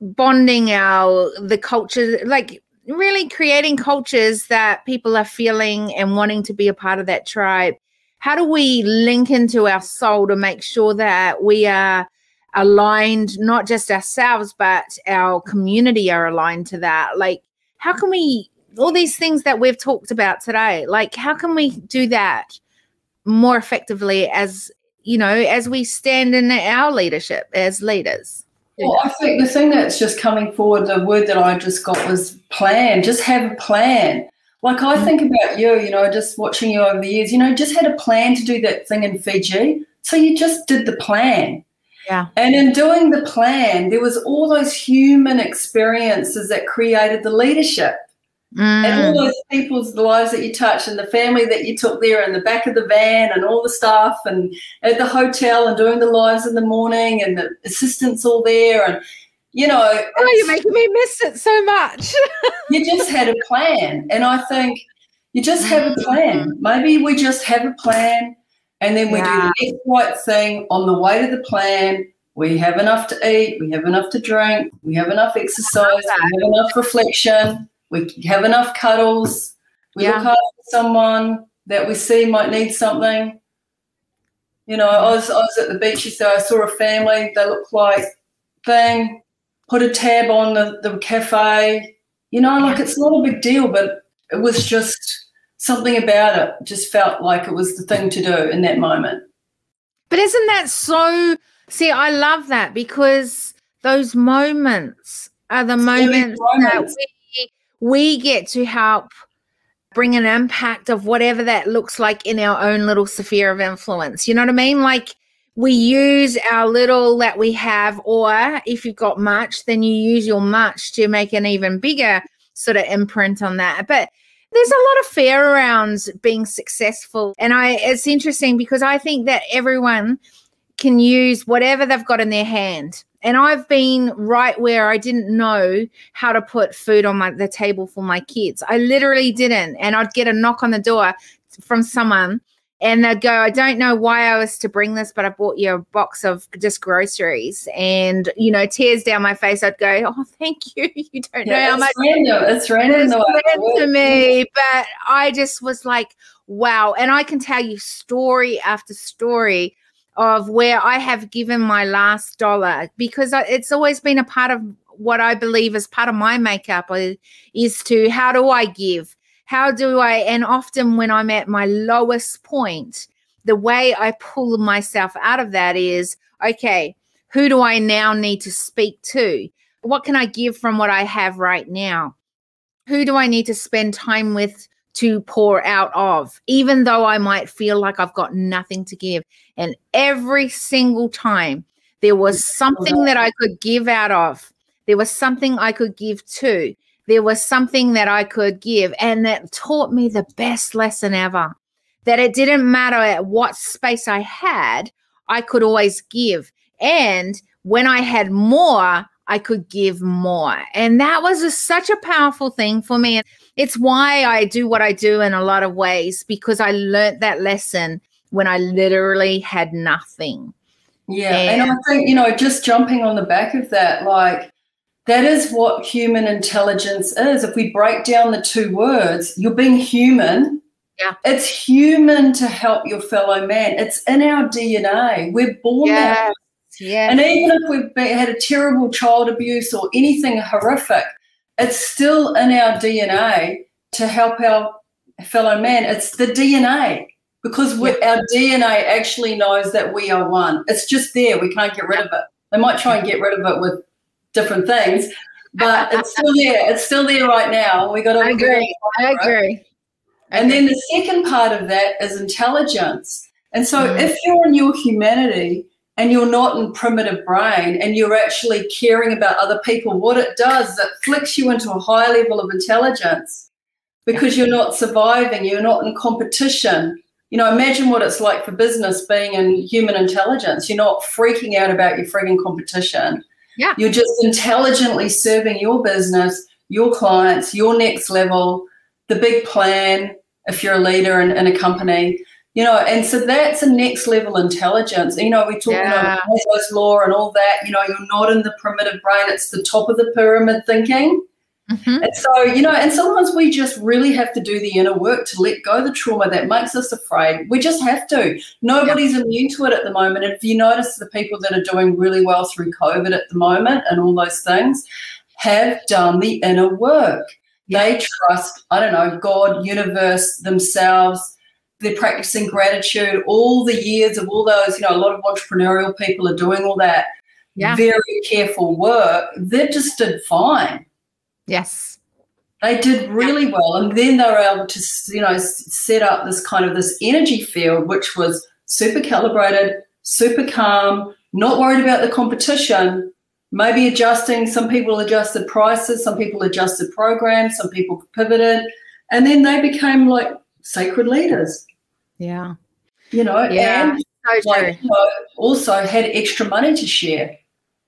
bonding our the culture, like really creating cultures that people are feeling and wanting to be a part of that tribe? How do we link into our soul to make sure that we are aligned, not just ourselves, but our community are aligned to that? Like, how can we all these things that we've talked about today like how can we do that more effectively as you know as we stand in our leadership as leaders well i think the thing that's just coming forward the word that i just got was plan just have a plan like i think about you you know just watching you over the years you know just had a plan to do that thing in fiji so you just did the plan yeah. And in doing the plan, there was all those human experiences that created the leadership. Mm. And all those people's lives that you touch and the family that you took there and the back of the van and all the stuff and at the hotel and doing the lives in the morning and the assistants all there and you know Oh, you're making me miss it so much. you just had a plan. And I think you just have a plan. Mm. Maybe we just have a plan and then we yeah. do the next right thing on the way to the plan. We have enough to eat, we have enough to drink, we have enough exercise, we have enough reflection we have enough cuddles. We yeah. look after someone that we see might need something. You know, I was I was at the beach yesterday. I saw a family. They looked like thing. Put a tab on the, the cafe. You know, like it's not a big deal, but it was just something about it. Just felt like it was the thing to do in that moment. But isn't that so? See, I love that because those moments are the moments, moments. that we we get to help bring an impact of whatever that looks like in our own little sphere of influence. You know what I mean? Like we use our little that we have, or if you've got much, then you use your much to make an even bigger sort of imprint on that. But there's a lot of fear around being successful. And I it's interesting because I think that everyone can use whatever they've got in their hand and I've been right where I didn't know how to put food on my the table for my kids. I literally didn't. And I'd get a knock on the door from someone and they'd go, I don't know why I was to bring this, but I bought you a box of just groceries and, you know, tears down my face. I'd go, Oh, thank you. You don't yeah, know how much random. it's random it's to me. But I just was like, wow. And I can tell you story after story of where I have given my last dollar because it's always been a part of what I believe is part of my makeup uh, is to how do I give? How do I? And often when I'm at my lowest point, the way I pull myself out of that is okay, who do I now need to speak to? What can I give from what I have right now? Who do I need to spend time with to pour out of, even though I might feel like I've got nothing to give. And every single time there was something that I could give out of, there was something I could give to, there was something that I could give. And that taught me the best lesson ever that it didn't matter at what space I had, I could always give. And when I had more, I could give more. And that was a, such a powerful thing for me. And It's why I do what I do in a lot of ways because I learned that lesson when I literally had nothing. Yeah. And, and I think, you know, just jumping on the back of that, like, that is what human intelligence is. If we break down the two words, you're being human. Yeah. It's human to help your fellow man. It's in our DNA. We're born yeah. that yeah. And even if we've been, had a terrible child abuse or anything horrific, it's still in our DNA to help our fellow man. It's the DNA because yeah. our DNA actually knows that we are one. It's just there. We can't get rid of it. They might try and get rid of it with different things, but it's still there. It's still there right now. We got to. I agree. I agree. And then the second part of that is intelligence. And so, mm. if you're in your humanity, and you're not in primitive brain and you're actually caring about other people, what it does is it flicks you into a high level of intelligence because you're not surviving, you're not in competition. You know, imagine what it's like for business being in human intelligence. You're not freaking out about your frigging competition. Yeah. You're just intelligently serving your business, your clients, your next level, the big plan, if you're a leader in, in a company you know and so that's a next level intelligence. You know we talk yeah. about Maslow's law and all that you know you're not in the primitive brain it's the top of the pyramid thinking. Mm-hmm. and so you know and sometimes we just really have to do the inner work to let go the trauma that makes us afraid. We just have to. Nobody's immune to it at the moment. If you notice the people that are doing really well through covid at the moment and all those things have done the inner work. They trust i don't know god universe themselves they're practicing gratitude all the years of all those, you know, a lot of entrepreneurial people are doing all that yeah. very careful work. They just did fine. Yes. They did really well. And then they were able to, you know, set up this kind of this energy field, which was super calibrated, super calm, not worried about the competition, maybe adjusting. Some people adjusted prices, some people adjusted programs, some people pivoted. And then they became like sacred leaders. Yeah. You know, yeah. and so like, you know, also had extra money to share.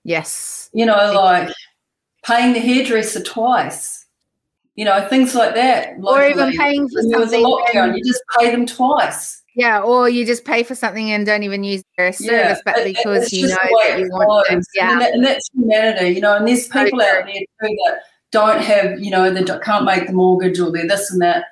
Yes. You know, like paying the hairdresser twice. You know, things like that. Or even paying for something. lockdown, you just pay them twice. Yeah, or you just pay for something and don't even use their service, yeah, but because you know that you want them. Yeah, and, that, and, that's humanity, you know. And there's people out there too that don't have, you know, they can't make the mortgage or they're this and that.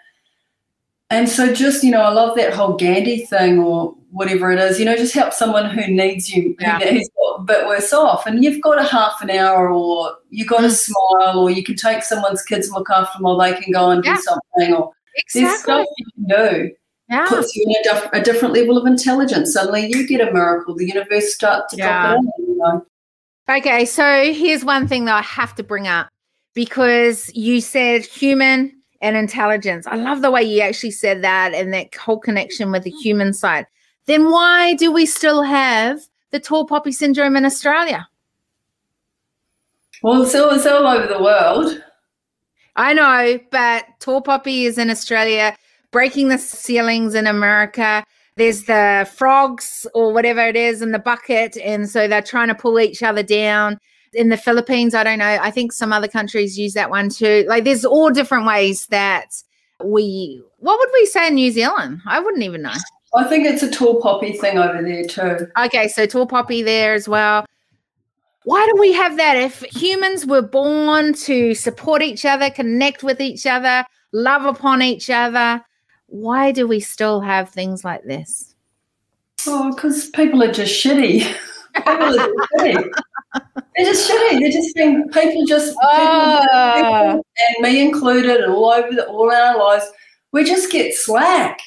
And so just, you know, I love that whole Gandhi thing or whatever it is, you know, just help someone who needs you, yeah. who's a bit worse off. And you've got a half an hour or you've got to mm. smile or you can take someone's kids and look after them or they can go and yeah. do something or exactly. there's stuff you can do. Yeah. Puts you in a, diff- a, different level of intelligence. Suddenly you get a miracle. The universe starts to yeah. drop it in, you know. Okay, so here's one thing that I have to bring up because you said human and intelligence. I love the way you actually said that and that whole connection with the human side. Then why do we still have the tall poppy syndrome in Australia? Well, it's all, it's all over the world. I know, but tall poppy is in Australia, breaking the ceilings in America. there's the frogs or whatever it is in the bucket. And so they're trying to pull each other down. In the Philippines, I don't know. I think some other countries use that one too. Like there's all different ways that we, what would we say in New Zealand? I wouldn't even know. I think it's a tall poppy thing over there too. Okay, so tall poppy there as well. Why do we have that? If humans were born to support each other, connect with each other, love upon each other, why do we still have things like this? Oh, because people are just shitty. people are just shitty. They're just shitty. They're just being people just oh. people, and me included, and all over the, all our lives. We just get slack.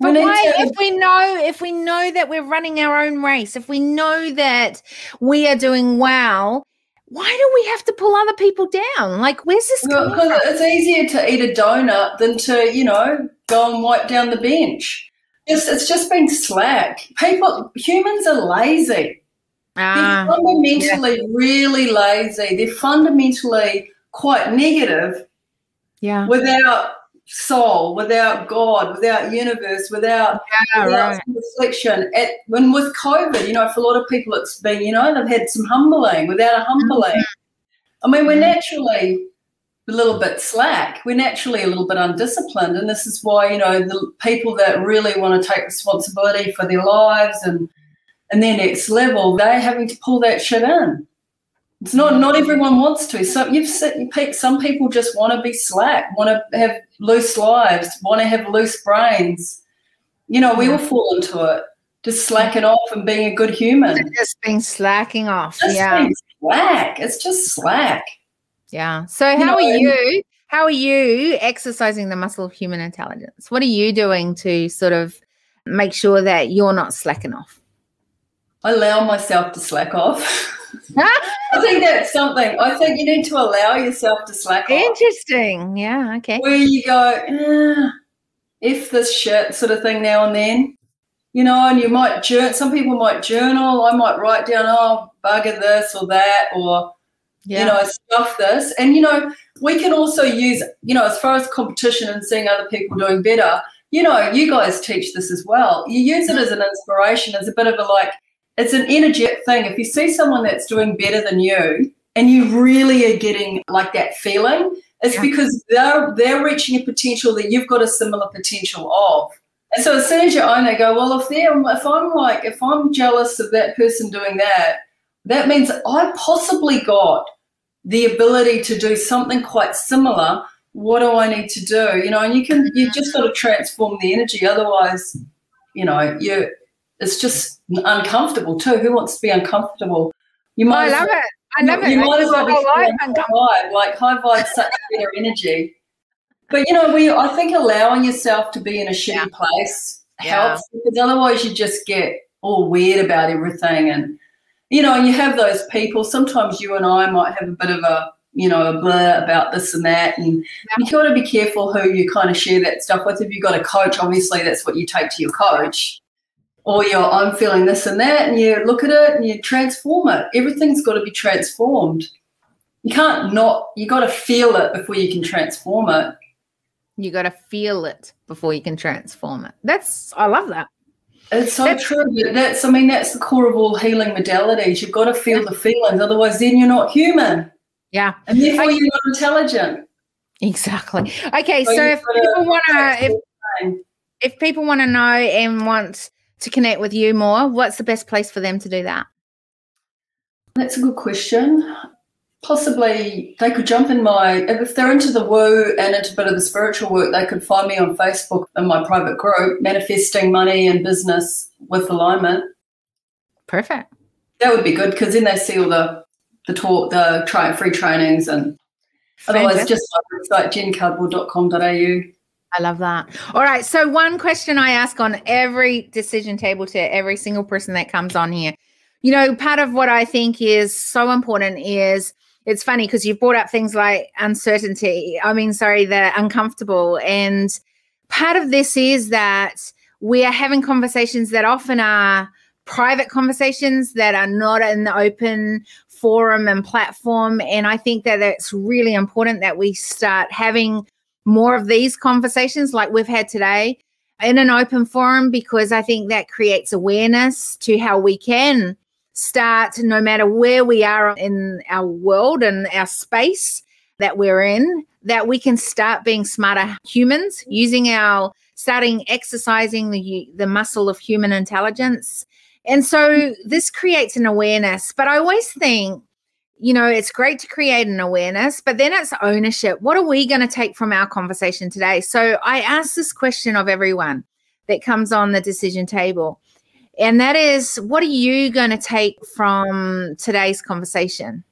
But why, if we know if we know that we're running our own race, if we know that we are doing well, why do we have to pull other people down? Like, where's this well, from? It's easier to eat a donut than to, you know, go and wipe down the bench. It's, it's just been slack. People, humans are lazy. Ah, They're fundamentally yeah. really lazy. They're fundamentally quite negative. Yeah. Without soul, without God, without universe, without, yeah, without right. reflection. At, when with COVID, you know, for a lot of people, it's been, you know, they've had some humbling. Without a humbling, mm-hmm. I mean, we're mm-hmm. naturally a little bit slack. We're naturally a little bit undisciplined, and this is why you know the people that really want to take responsibility for their lives and and their next level, they're having to pull that shit in. It's not not everyone wants to. Some you've said some people just want to be slack, want to have loose lives, want to have loose brains. You know, we all fall into it. Just slacking off and being a good human. Just being slacking off. Just yeah. slack. It's just slack. Yeah. So how you know, are you? How are you exercising the muscle of human intelligence? What are you doing to sort of make sure that you're not slacking off? I allow myself to slack off. I think that's something. I think you need to allow yourself to slack off. Interesting. Yeah. Okay. Where you go, eh, if this shit sort of thing now and then, you know, and you might journal. Some people might journal. I might write down, oh, bugger this or that, or yeah. you know, stuff this. And you know, we can also use, you know, as far as competition and seeing other people doing better. You know, you guys teach this as well. You use it as an inspiration, as a bit of a like, it's an energetic thing. If you see someone that's doing better than you and you really are getting like that feeling, it's yeah. because they're they're reaching a potential that you've got a similar potential of. And so as soon as you own they go, well, if they're if I'm like if I'm jealous of that person doing that, that means I possibly got the ability to do something quite similar. What do I need to do? You know, and you can you just got to transform the energy. Otherwise, you know, you it's just uncomfortable too. Who wants to be uncomfortable? You might. I love well, it. I love you, it. You might as well be high vibe. Like high vibe, such better energy. But you know, we I think allowing yourself to be in a shitty yeah. place helps yeah. because otherwise you just get all weird about everything and you know, and you have those people. Sometimes you and I might have a bit of a you know, a blur about this and that. And yeah. you got to be careful who you kind of share that stuff with. If you've got a coach, obviously that's what you take to your coach Oh, or you're I'm feeling this and that, and you look at it and you transform it. Everything's got to be transformed. You can't not. You got to feel it before you can transform it. You got to feel it before you can transform it. That's I love that. It's so that's, true. That's I mean that's the core of all healing modalities. You've got to feel yeah. the feelings, otherwise then you're not human. Yeah, and therefore you're not intelligent. Exactly. Okay, so, so if people want to, if, if people want to know and want to connect with you more, what's the best place for them to do that? That's a good question. Possibly they could jump in my, if they're into the woo and into a bit of the spiritual work, they could find me on Facebook in my private group, Manifesting Money and Business with Alignment. Perfect. That would be good because then they see all the the talk, the try, free trainings and Fantastic. otherwise just my website, jencudmore.com.au. I love that. All right. So, one question I ask on every decision table to every single person that comes on here. You know, part of what I think is so important is it's funny because you've brought up things like uncertainty. I mean, sorry, the uncomfortable. And part of this is that we are having conversations that often are private conversations that are not in the open forum and platform. And I think that it's really important that we start having more of these conversations like we've had today in an open forum because I think that creates awareness to how we can start, no matter where we are in our world and our space that we're in, that we can start being smarter humans using our starting exercising the the muscle of human intelligence. And so this creates an awareness, but I always think you know, it's great to create an awareness, but then it's ownership. What are we going to take from our conversation today? So I ask this question of everyone that comes on the decision table. And that is, what are you going to take from today's conversation?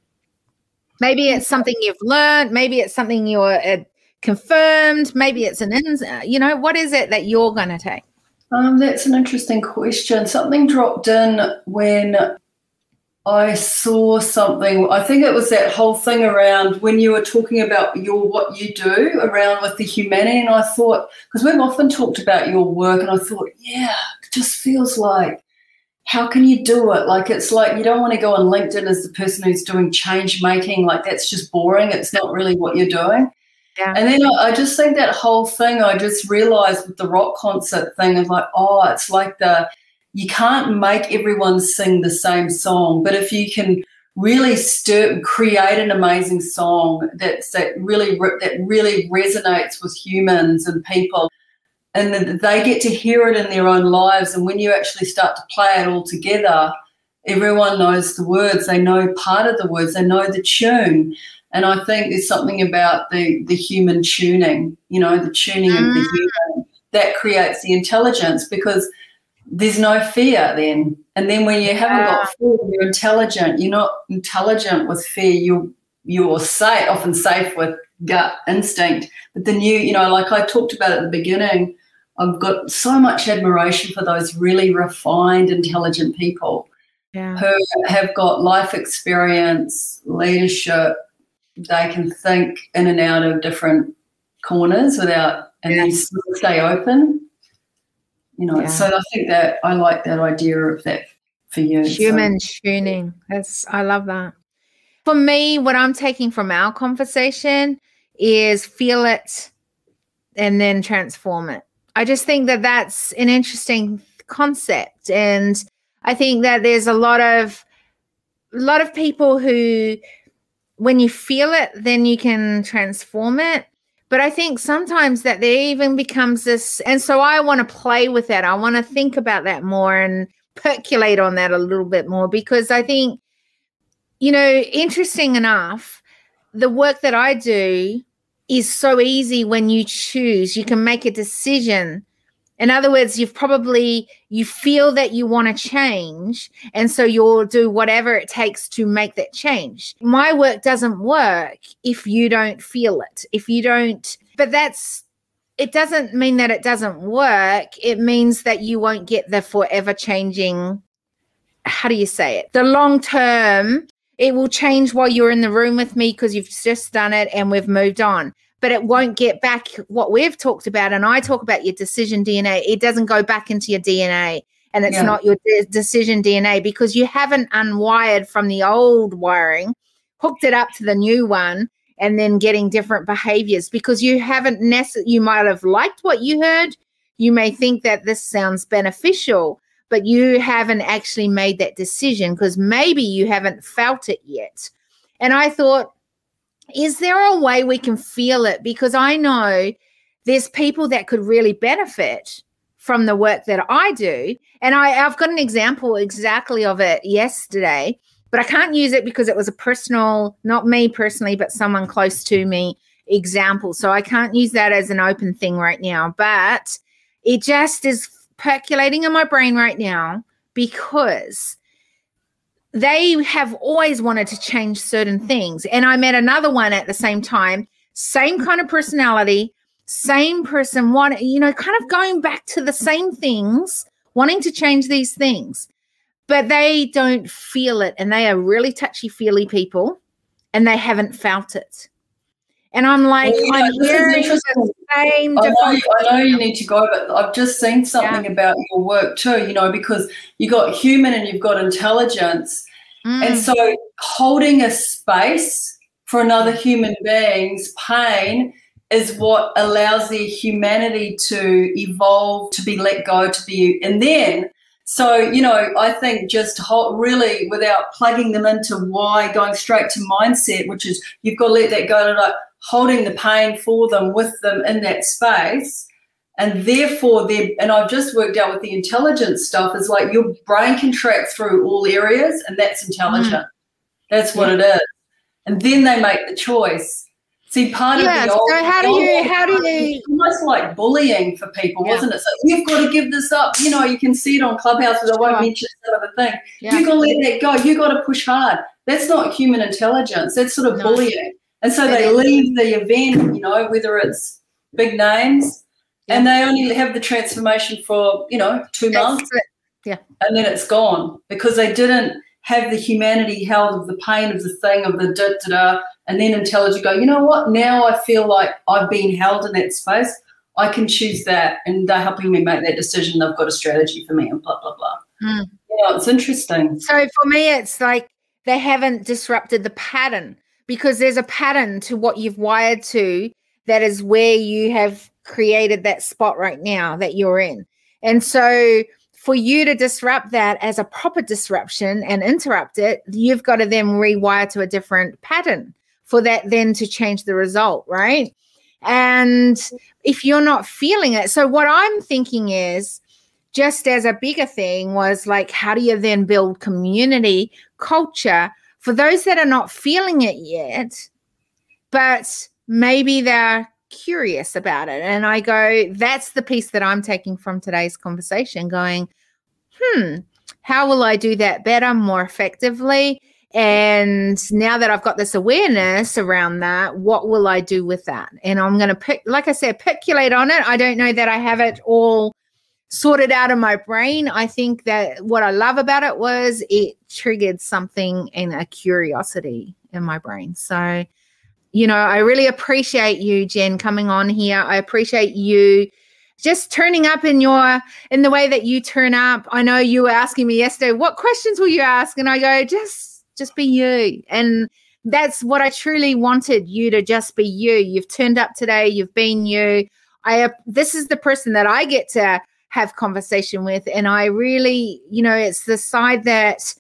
Maybe it's something you've learned. Maybe it's something you're uh, confirmed. Maybe it's an, you know, what is it that you're going to take? Um, that's an interesting question. Something dropped in when I saw something. I think it was that whole thing around when you were talking about your what you do around with the humanity, and I thought because we've often talked about your work, and I thought, yeah, it just feels like how can you do it? Like it's like you don't want to go on LinkedIn as the person who's doing change making. Like that's just boring. It's not really what you're doing. Yeah. And then I, I just think that whole thing. I just realized with the rock concert thing of like, oh, it's like the you can't make everyone sing the same song, but if you can really stir, create an amazing song that's that really that really resonates with humans and people, and they get to hear it in their own lives, and when you actually start to play it all together, everyone knows the words. They know part of the words. They know the tune. And I think there's something about the the human tuning, you know, the tuning mm. of the mm. human that creates the intelligence because there's no fear then. And then when you haven't got fear, you're intelligent. You're not intelligent with fear. You you're safe, often safe with gut instinct. But then you, you know, like I talked about at the beginning, I've got so much admiration for those really refined, intelligent people yeah. who have got life experience, leadership. They can think in and out of different corners without, and yes. they stay open you know. Yeah. So I think that I like that idea of that for you. Human so. tuning. That's I love that. For me, what I'm taking from our conversation is feel it and then transform it. I just think that that's an interesting concept and I think that there's a lot of a lot of people who when you feel it then you can transform it but I think sometimes that there even becomes this, and so I want to play with that. I want to think about that more and percolate on that a little bit more because I think, you know, interesting enough, the work that I do is so easy when you choose. You can make a decision in other words, you've probably you feel that you want to change and so you'll do whatever it takes to make that change. My work doesn't work if you don't feel it. If you don't but that's it doesn't mean that it doesn't work. It means that you won't get the forever changing how do you say it? The long term it will change while you're in the room with me because you've just done it and we've moved on but it won't get back what we've talked about. And I talk about your decision DNA. It doesn't go back into your DNA and it's yeah. not your de- decision DNA because you haven't unwired from the old wiring, hooked it up to the new one, and then getting different behaviors because you haven't necessarily, you might have liked what you heard. You may think that this sounds beneficial, but you haven't actually made that decision because maybe you haven't felt it yet. And I thought, is there a way we can feel it? Because I know there's people that could really benefit from the work that I do. And I, I've got an example exactly of it yesterday, but I can't use it because it was a personal, not me personally, but someone close to me example. So I can't use that as an open thing right now. But it just is percolating in my brain right now because they have always wanted to change certain things. And I met another one at the same time, same kind of personality, same person, one, you know, kind of going back to the same things, wanting to change these things, but they don't feel it. And they are really touchy feely people and they haven't felt it. And I'm like, well, I'm hearing the same. I know, I know, you need to go, but I've just seen something yeah. about your work too, you know, because you've got human and you've got intelligence. Mm. And so holding a space for another human being's pain is what allows their humanity to evolve, to be let go, to be, and then so, you know, I think just hold, really without plugging them into why, going straight to mindset, which is you've got to let that go to like holding the pain for them, with them in that space. And therefore, they and I've just worked out with the intelligence stuff is like your brain can track through all areas, and that's intelligent. Mm. That's what yeah. it is. And then they make the choice. See, part yeah, of the old, so how do you how do you almost like bullying for people, yeah. wasn't it? So you've got to give this up. You know, you can see it on Clubhouse, but I won't mention of the thing. Yeah. You got to let that go. You got to push hard. That's not human intelligence. That's sort of no. bullying. And so they leave the event, you know, whether it's big names, yeah. and they only have the transformation for you know two That's months. It. Yeah, and then it's gone because they didn't have the humanity held of the pain of the thing of the da da da and then intelligent go, you know what? Now I feel like I've been held in that space. I can choose that, and they're helping me make that decision. They've got a strategy for me, and blah blah blah. Mm. Yeah, it's interesting. So for me, it's like they haven't disrupted the pattern because there's a pattern to what you've wired to that is where you have created that spot right now that you're in. And so for you to disrupt that as a proper disruption and interrupt it, you've got to then rewire to a different pattern for that then to change the result, right? And if you're not feeling it, so what I'm thinking is just as a bigger thing was like, how do you then build community culture for those that are not feeling it yet, but maybe they're curious about it? And I go, that's the piece that I'm taking from today's conversation, going, hmm, how will I do that better, more effectively? And now that I've got this awareness around that, what will I do with that? And I'm going to pick, like I said, percolate on it. I don't know that I have it all sorted out in my brain. I think that what I love about it was it triggered something in a curiosity in my brain. So, you know, I really appreciate you, Jen, coming on here. I appreciate you just turning up in your in the way that you turn up. I know you were asking me yesterday, what questions will you ask? And I go, just just be you. And that's what I truly wanted you to just be you. You've turned up today, you've been you. I this is the person that I get to have conversation with. And I really, you know, it's the side that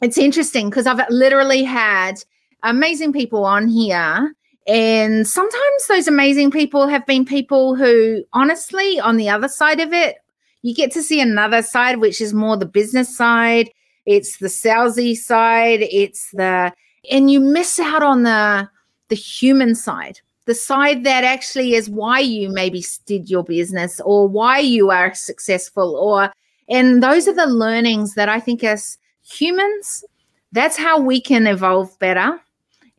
it's interesting because I've literally had amazing people on here. And sometimes those amazing people have been people who honestly on the other side of it you get to see another side which is more the business side. It's the salesy side, it's the and you miss out on the the human side, the side that actually is why you maybe did your business or why you are successful or and those are the learnings that I think as humans, that's how we can evolve better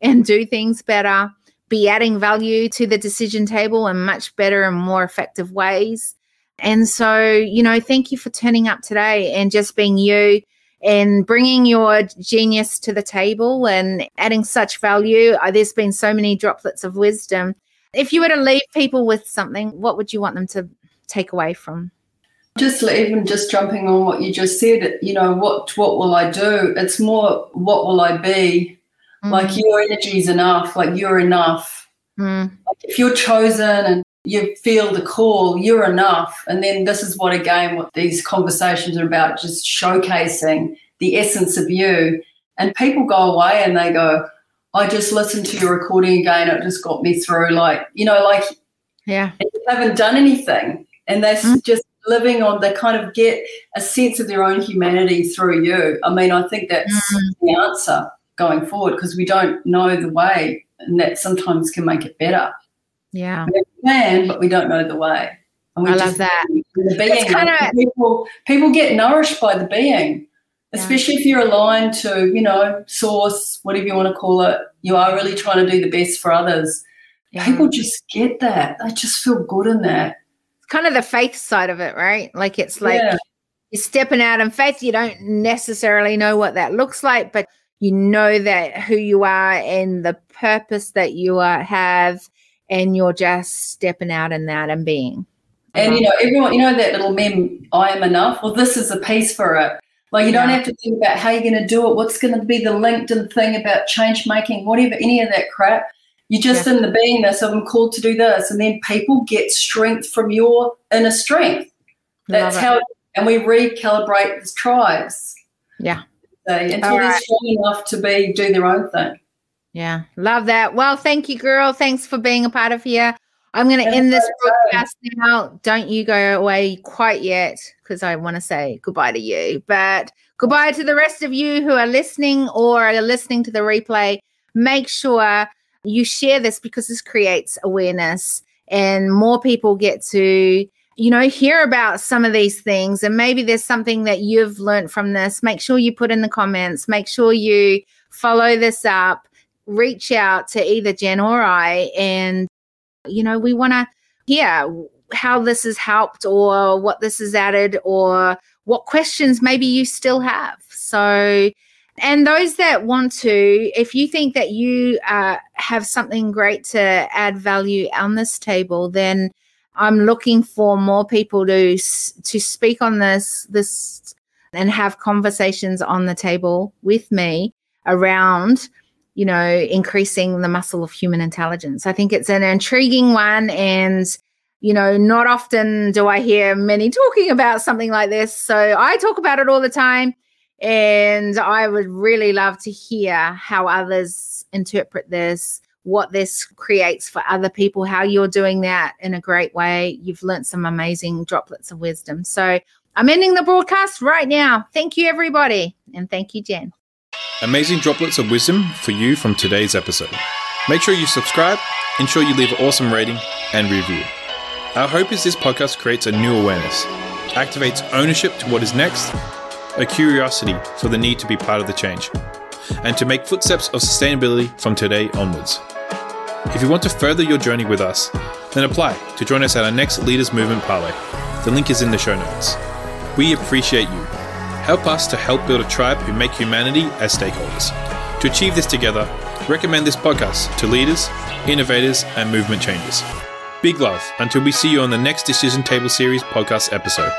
and do things better, be adding value to the decision table in much better and more effective ways. And so, you know, thank you for turning up today and just being you and bringing your genius to the table and adding such value. Uh, there's been so many droplets of wisdom. If you were to leave people with something, what would you want them to take away from? Just even just jumping on what you just said, you know, what what will I do? It's more what will I be? Mm. Like your energy is enough, like you're enough. Mm. Like if you're chosen and you feel the call, you're enough. And then this is what, again, what these conversations are about just showcasing the essence of you. And people go away and they go, I just listened to your recording again. It just got me through. Like, you know, like, yeah, they haven't done anything. And they're mm. just living on, they kind of get a sense of their own humanity through you. I mean, I think that's mm. the answer going forward because we don't know the way. And that sometimes can make it better. Yeah. We plan, but we don't know the way. And we I love that. The being. Kinda, people, people get nourished by the being, especially yeah. if you're aligned to, you know, source, whatever you want to call it. You are really trying to do the best for others. Yeah. People just get that. They just feel good in that. It's kind of the faith side of it, right? Like it's like yeah. you're stepping out in faith. You don't necessarily know what that looks like, but you know that who you are and the purpose that you are, have and you're just stepping out in that and being. And you know, everyone, you know that little meme, I am enough. Well, this is a piece for it. Like you don't have to think about how you're going to do it. What's going to be the LinkedIn thing about change making, whatever, any of that crap. You're just yeah. in the beingness of I'm called to do this. And then people get strength from your inner strength. That's how, and we recalibrate the tribes. Yeah. So, until they're strong enough to be do their own thing. Yeah, love that. Well, thank you, girl. Thanks for being a part of here. I'm going to end this broadcast now. Don't you go away quite yet because I want to say goodbye to you. But goodbye to the rest of you who are listening or are listening to the replay. Make sure you share this because this creates awareness and more people get to you know hear about some of these things and maybe there's something that you've learned from this make sure you put in the comments make sure you follow this up reach out to either jen or i and you know we want to hear how this has helped or what this has added or what questions maybe you still have. So and those that want to, if you think that you uh, have something great to add value on this table, then I'm looking for more people to to speak on this this and have conversations on the table with me around you know increasing the muscle of human intelligence. I think it's an intriguing one and you know not often do I hear many talking about something like this. So I talk about it all the time and I would really love to hear how others interpret this, what this creates for other people, how you're doing that in a great way. You've learned some amazing droplets of wisdom. So I'm ending the broadcast right now. Thank you, everybody. And thank you, Jen. Amazing droplets of wisdom for you from today's episode. Make sure you subscribe, ensure you leave an awesome rating and review. Our hope is this podcast creates a new awareness, activates ownership to what is next a curiosity for the need to be part of the change, and to make footsteps of sustainability from today onwards. If you want to further your journey with us, then apply to join us at our next Leaders Movement Parlay. The link is in the show notes. We appreciate you. Help us to help build a tribe who make humanity as stakeholders. To achieve this together, recommend this podcast to leaders, innovators, and movement changers. Big love until we see you on the next Decision Table Series podcast episode.